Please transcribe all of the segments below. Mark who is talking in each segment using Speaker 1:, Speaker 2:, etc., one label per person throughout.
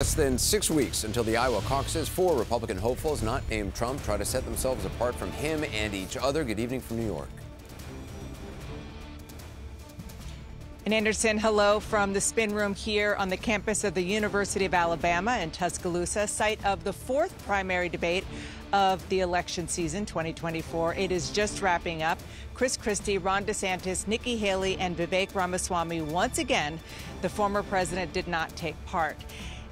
Speaker 1: Less than six weeks until the Iowa caucuses, four Republican hopefuls not named Trump try to set themselves apart from him and each other. Good evening from New York.
Speaker 2: And Anderson, hello from the spin room here on the campus of the University of Alabama in Tuscaloosa, site of the fourth primary debate of the election season 2024. It is just wrapping up. Chris Christie, Ron DeSantis, Nikki Haley, and Vivek Ramaswamy once again, the former president did not take part.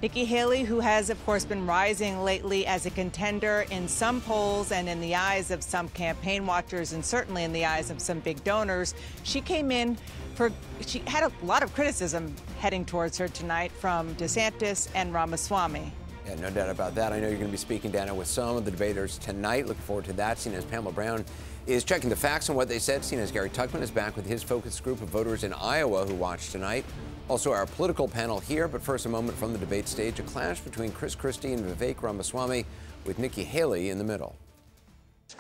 Speaker 2: Nikki Haley, who has, of course, been rising lately as a contender in some polls and in the eyes of some campaign watchers, and certainly in the eyes of some big donors, she came in for, she had a lot of criticism heading towards her tonight from DeSantis and Ramaswamy.
Speaker 1: Yeah, no doubt about that. I know you're going to be speaking, Dana, with some of the debaters tonight. Looking forward to that. Seeing as Pamela Brown is checking the facts on what they said. Seeing as Gary Tuchman is back with his focus group of voters in Iowa who watched tonight. Also, our political panel here. But first, a moment from the debate stage. A clash between Chris Christie and Vivek Ramaswamy with Nikki Haley in the middle.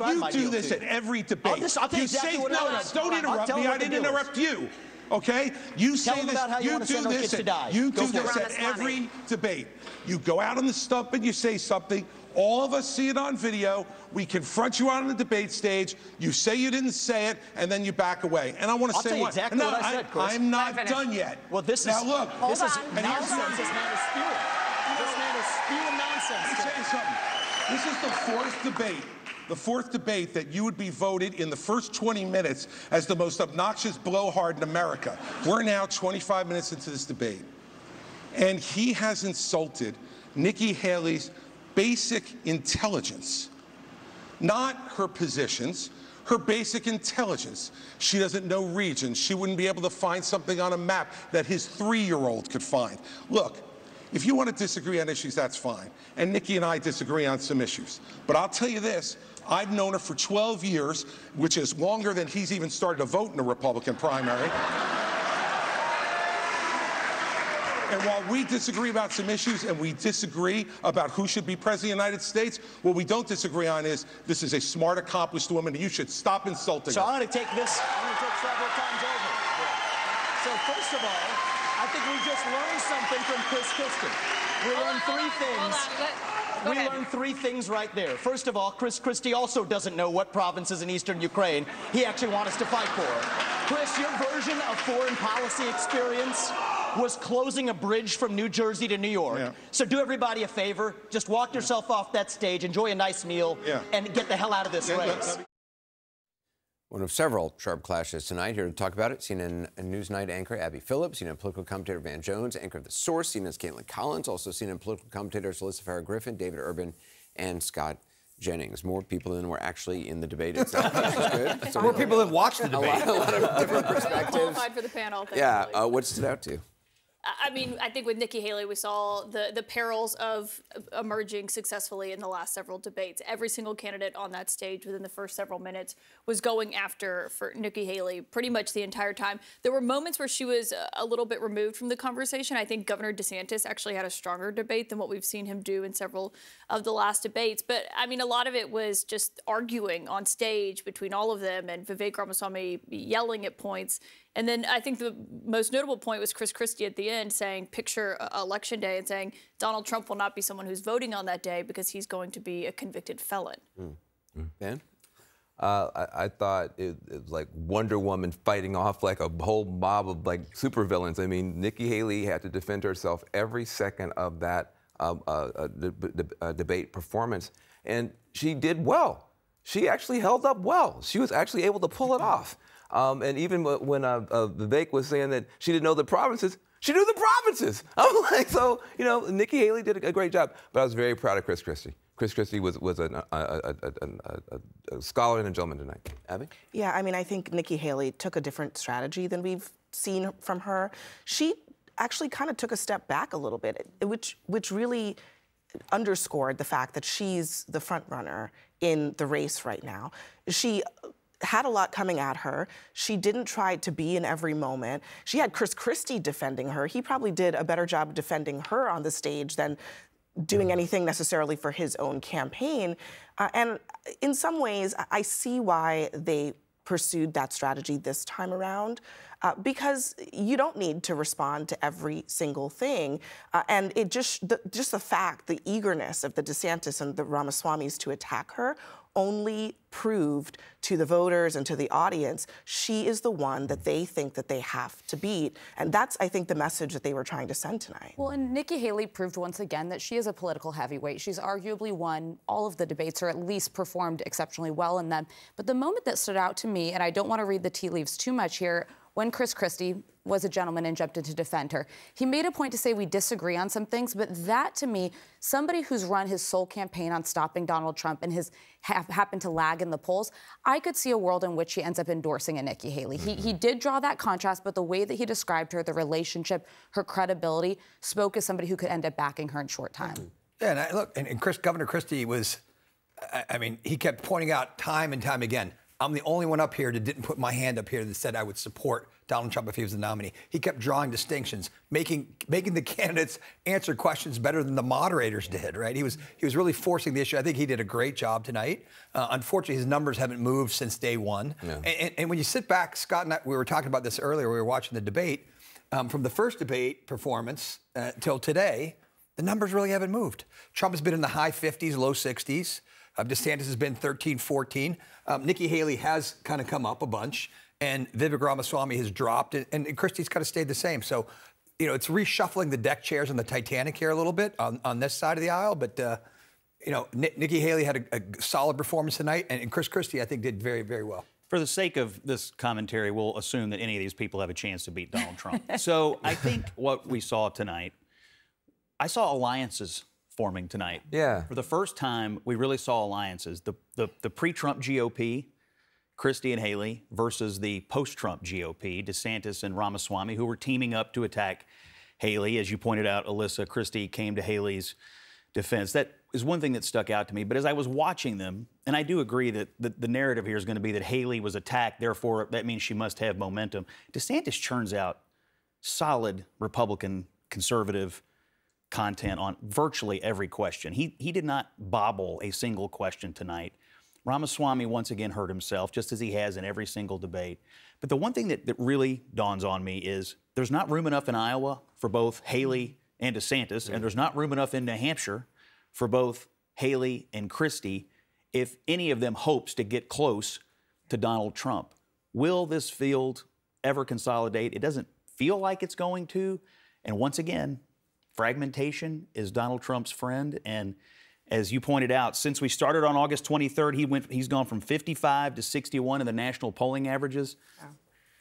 Speaker 3: You do this at every debate.
Speaker 4: I'll just, I'll you exactly
Speaker 3: say,
Speaker 4: what
Speaker 3: no, don't interrupt me. I didn't
Speaker 4: what the deal
Speaker 3: interrupt you. Okay? You say this.
Speaker 4: about how you
Speaker 3: do this.
Speaker 4: kids to
Speaker 3: at- You
Speaker 4: Go
Speaker 3: do
Speaker 4: for
Speaker 3: this at
Speaker 5: Ramaswamy.
Speaker 3: every debate. You go out on the stump and you say something. All of us see it on video. We confront you out on the debate stage. You say you didn't say it, and then you back away. And I want to say
Speaker 4: tell exactly
Speaker 3: no,
Speaker 4: what I said, Chris.
Speaker 3: I'm not
Speaker 5: Let me finish.
Speaker 3: done yet.
Speaker 4: Well, this
Speaker 3: now
Speaker 4: is
Speaker 3: look.
Speaker 4: this is
Speaker 5: on.
Speaker 3: And here's
Speaker 4: nonsense.
Speaker 3: something.
Speaker 4: This man is spewing. This man is spewing nonsense.
Speaker 3: Let me tell you something. This is the fourth debate, the fourth debate that you would be voted in the first 20 minutes as the most obnoxious blowhard in America. We're now 25 minutes into this debate. And he has insulted Nikki Haley's basic intelligence, not her positions. Her basic intelligence. She doesn't know regions. She wouldn't be able to find something on a map that his three year old could find. Look, if you want to disagree on issues, that's fine. And Nikki and I disagree on some issues. But I'll tell you this I've known her for 12 years, which is longer than he's even started to vote in a Republican primary. And while we disagree about some issues and we disagree about who should be president of the United States, what we don't disagree on is this is a smart, accomplished woman, and you should stop insulting
Speaker 4: So
Speaker 3: her.
Speaker 4: So I'm going to take this. I'm going to take several times over. So first of all, I think we just learned something from Chris Christie. We learned three things.
Speaker 5: On. Go, go
Speaker 4: we
Speaker 5: ahead.
Speaker 4: learned three things right there. First of all, Chris Christie also doesn't know what provinces in eastern Ukraine he actually wants us to fight for. Chris, your version of foreign policy experience was closing a bridge from New Jersey to New York.
Speaker 3: Yeah.
Speaker 4: So do everybody a favor, just walk yourself off that stage, enjoy a nice meal,
Speaker 3: Yeah.
Speaker 4: and get the hell out of this
Speaker 3: Yeah,
Speaker 4: race.
Speaker 3: Let me-
Speaker 1: One of several sharp clashes tonight. Here to talk about it, CNN Newsnight anchor Abby Phillips, CNN political commentator Van Jones, anchor of The Source, CNN's Kaitlan Collins, also CNN political commentators Alyssa Farah Griffin, David Urban, and Scott Jennings. More people than were actually in the debate itself, which is good. So
Speaker 6: More people have watched the
Speaker 1: a
Speaker 6: debate.
Speaker 1: lot, a lot of different perspectives.
Speaker 5: qualified for the panel.
Speaker 1: Yeah, uh, what stood out to you?
Speaker 5: I mean, I think with Nikki Haley, we saw the the perils of emerging successfully in the last several debates. Every single candidate on that stage within the first several minutes was going after for Nikki Haley pretty much the entire time. There were moments where she was a- a little bit removed from the conversation. I think Governor DeSantis actually had a stronger debate than what we've seen him do in several of the last debates. But I mean, a lot of it was just arguing on stage between all of them and Vivek Ramaswamy yelling at points. And then I think the most notable point was Chris Christie at the end saying, picture election day and saying Donald Trump will not be someone who's voting on that day because he's going to be a convicted felon.
Speaker 1: Ben?
Speaker 6: Uh, I, I thought it, it was like Wonder Woman fighting off like a whole mob of like supervillains. I mean, Nikki Haley had to defend herself every second of that um, uh, uh, de- de- uh, debate performance, and she did well. She actually held up well. She was actually able to pull it off. Um, and even when uh, uh, Vivek was saying that she didn't know the provinces, she knew the provinces. I'm like, so you know, Nikki Haley did a great job. But I was very proud of Chris Christie. Chris Christie was was a, a, a, a scholar and a gentleman tonight.
Speaker 1: Abby?
Speaker 7: Yeah, I mean, I think Nikki Haley took a different strategy than we've seen from her. She actually kind of took a step back a little bit, which which really underscored the fact that she's the front runner in the race right now. She had a lot coming at her. She didn't try to be in every moment. She had Chris Christie defending her. He probably did a better job defending her on the stage than doing anything necessarily for his own campaign. Uh, and in some ways, I- see why they pursued that strategy this time around. Uh, because you don't need to respond to every single thing, uh, and it just the, just the fact, the eagerness of the DeSantis and the Ramaswamys to attack her only proved to the voters and to the audience she is the one that they think that they have to beat. And that's, I think, the message that they were trying to send tonight.
Speaker 8: Well, and Nikki Haley proved once again that she is a political heavyweight. She's arguably won all of the debates, or at least performed exceptionally well in them. But the moment that stood out to me, and I don't want to read the tea leaves too much here, when Chris Christie was a gentleman and jumped in to defend her. He made a point to say we disagree on some things, but that to me, somebody who's run his sole campaign on stopping Donald Trump and has ha- happened to lag in the polls, I could see a world in which he ends up endorsing a Nikki Haley. Mm-hmm. He, he did draw that contrast, but the way that he described her, the relationship, her credibility, spoke as somebody who could end up backing her in short time. Mm-hmm.
Speaker 9: Yeah, and I, look, and, and Chris, Governor Christie was, I, I mean, he kept pointing out time and time again, I'm the only one up here that didn't put my hand up here that said I would support Donald Trump if he was the nominee. He kept drawing distinctions, making making the candidates answer questions better than the moderators did. Right? He was he was really forcing the issue. I think he did a great job tonight. Uh, unfortunately, his numbers haven't moved since day one. Yeah. And, and, and, when you sit back, Scott and I, we were talking about this earlier. We were watching the debate. Um, from the first debate performance uh, till today, the numbers really haven't moved. Trump has been in the high 50s, low 60s. Uh, DeSantis has been 13, 14. Um, Nikki Haley has kind of come up a bunch, and Vivek Ramaswamy has dropped, and, and Christie's kind of stayed the same. So, you know, it's reshuffling the deck chairs on the Titanic here a little bit on, on this side of the aisle, but. Uh, you know, Nikki Haley had a, a solid performance tonight, and, and Chris Christie, I think, did very, very well.
Speaker 10: For the sake of this commentary, we'll assume that any of these people have a chance to beat Donald Trump. so I think what we saw tonight, I saw alliances forming tonight.
Speaker 6: Yeah.
Speaker 10: For the first time, we really saw alliances. The, the, the pre Trump GOP, Christie and Haley, versus the post Trump GOP, DeSantis and Ramaswamy, who were teaming up to attack Haley. As you pointed out, Alyssa, Christie came to Haley's defense. That is one thing that stuck out to me. But as I was watching them, and I do agree that the, the narrative here is going to be that Haley was attacked, therefore that means she must have momentum. DeSantis churns out solid Republican conservative content on virtually every question. He, he did not bobble a single question tonight. Ramaswamy once again hurt himself, just as he has in every single debate. But the one thing that, that really dawns on me is there's not room enough in Iowa for both Haley and DeSantis, and there's not room enough in New Hampshire for both Haley and Christie if any of them hopes to get close to Donald Trump. Will this field ever consolidate? It doesn't feel like it's going to. And once again, fragmentation is Donald Trump's friend. And as you pointed out, since we started on August 23rd, he went, he's gone from 55 to 61 in the national polling averages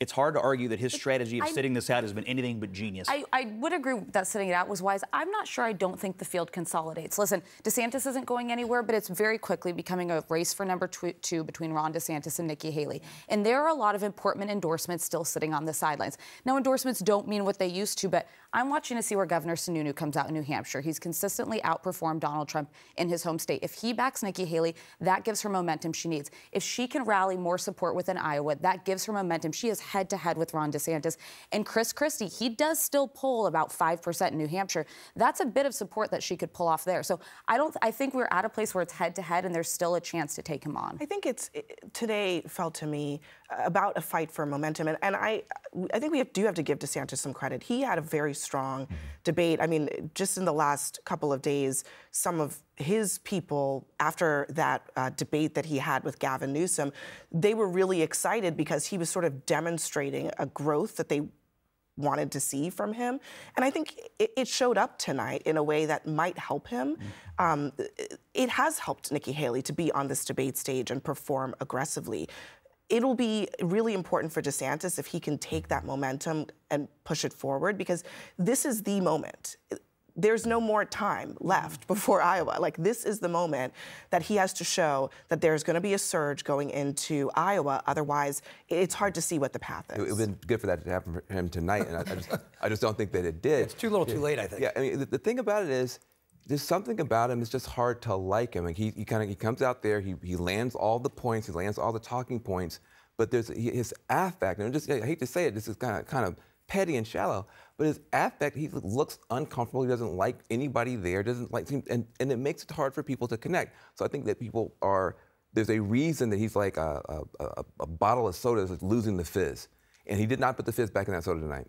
Speaker 10: it's hard to argue that his strategy of I, sitting this out has been anything but genius.
Speaker 8: I, I, would agree that sitting it out was wise. I'm not sure I don't think the field consolidates. Listen, DeSantis isn't going anywhere, but it's very quickly becoming a race for number two between Ron DeSantis and Nikki Haley. And there are a lot of important endorsements still sitting on the sidelines. Now, endorsements don't mean what they used to, but I'm watching to see where Governor Sununu comes out in New Hampshire. He's consistently outperformed Donald Trump in his home state. If he backs Nikki Haley, that gives her momentum she needs. If she can rally more support within Iowa, that gives her momentum. She is head to head with Ron DeSantis. And Chris Christie, he does still poll about 5% in New Hampshire. That's a bit of support that she could pull off there. So I don't I think we're at a place where it's head to head and there's still a chance to take him on.
Speaker 7: I think it's it, today felt to me about a fight for momentum. And, and I I think we have, do have to give DeSantis some credit. He had a very strong debate. I mean, just in the last couple of days, some of his people, after that uh, debate that he had with Gavin Newsom, they were really excited because he was sort of demonstrating a growth that they wanted to see from him. And I think it, it showed up tonight in a way that might help him. Um, it has helped Nikki Haley to be on this debate stage and perform aggressively it'll be really important for DeSantis if he can take that momentum and push it forward because this is the moment. There's no more time left mm. before Iowa. Like, this is the moment that he has to show that there's going to be a surge going into Iowa. Otherwise, it's hard to see what the path is.
Speaker 6: It would have been good for that to happen for him tonight, and I, I, just, I just don't think that it did.
Speaker 9: It's too little, too late, I think.
Speaker 6: Yeah, I mean, the, the thing about it is, there's something about him. It's just hard to like him. Like he, he kind of he comes out there, he, he lands all the points, he lands all the talking points, but there's his affect, and just I hate to say it, this is kind of kind of petty and shallow, but his affect, he looks uncomfortable. He doesn't like anybody there. Doesn't like, and and it makes it hard for people to connect. So I think that people are There's a reason that he's like a, a, a, a bottle of soda is losing the fizz. And he did not put the fizz back in that soda tonight.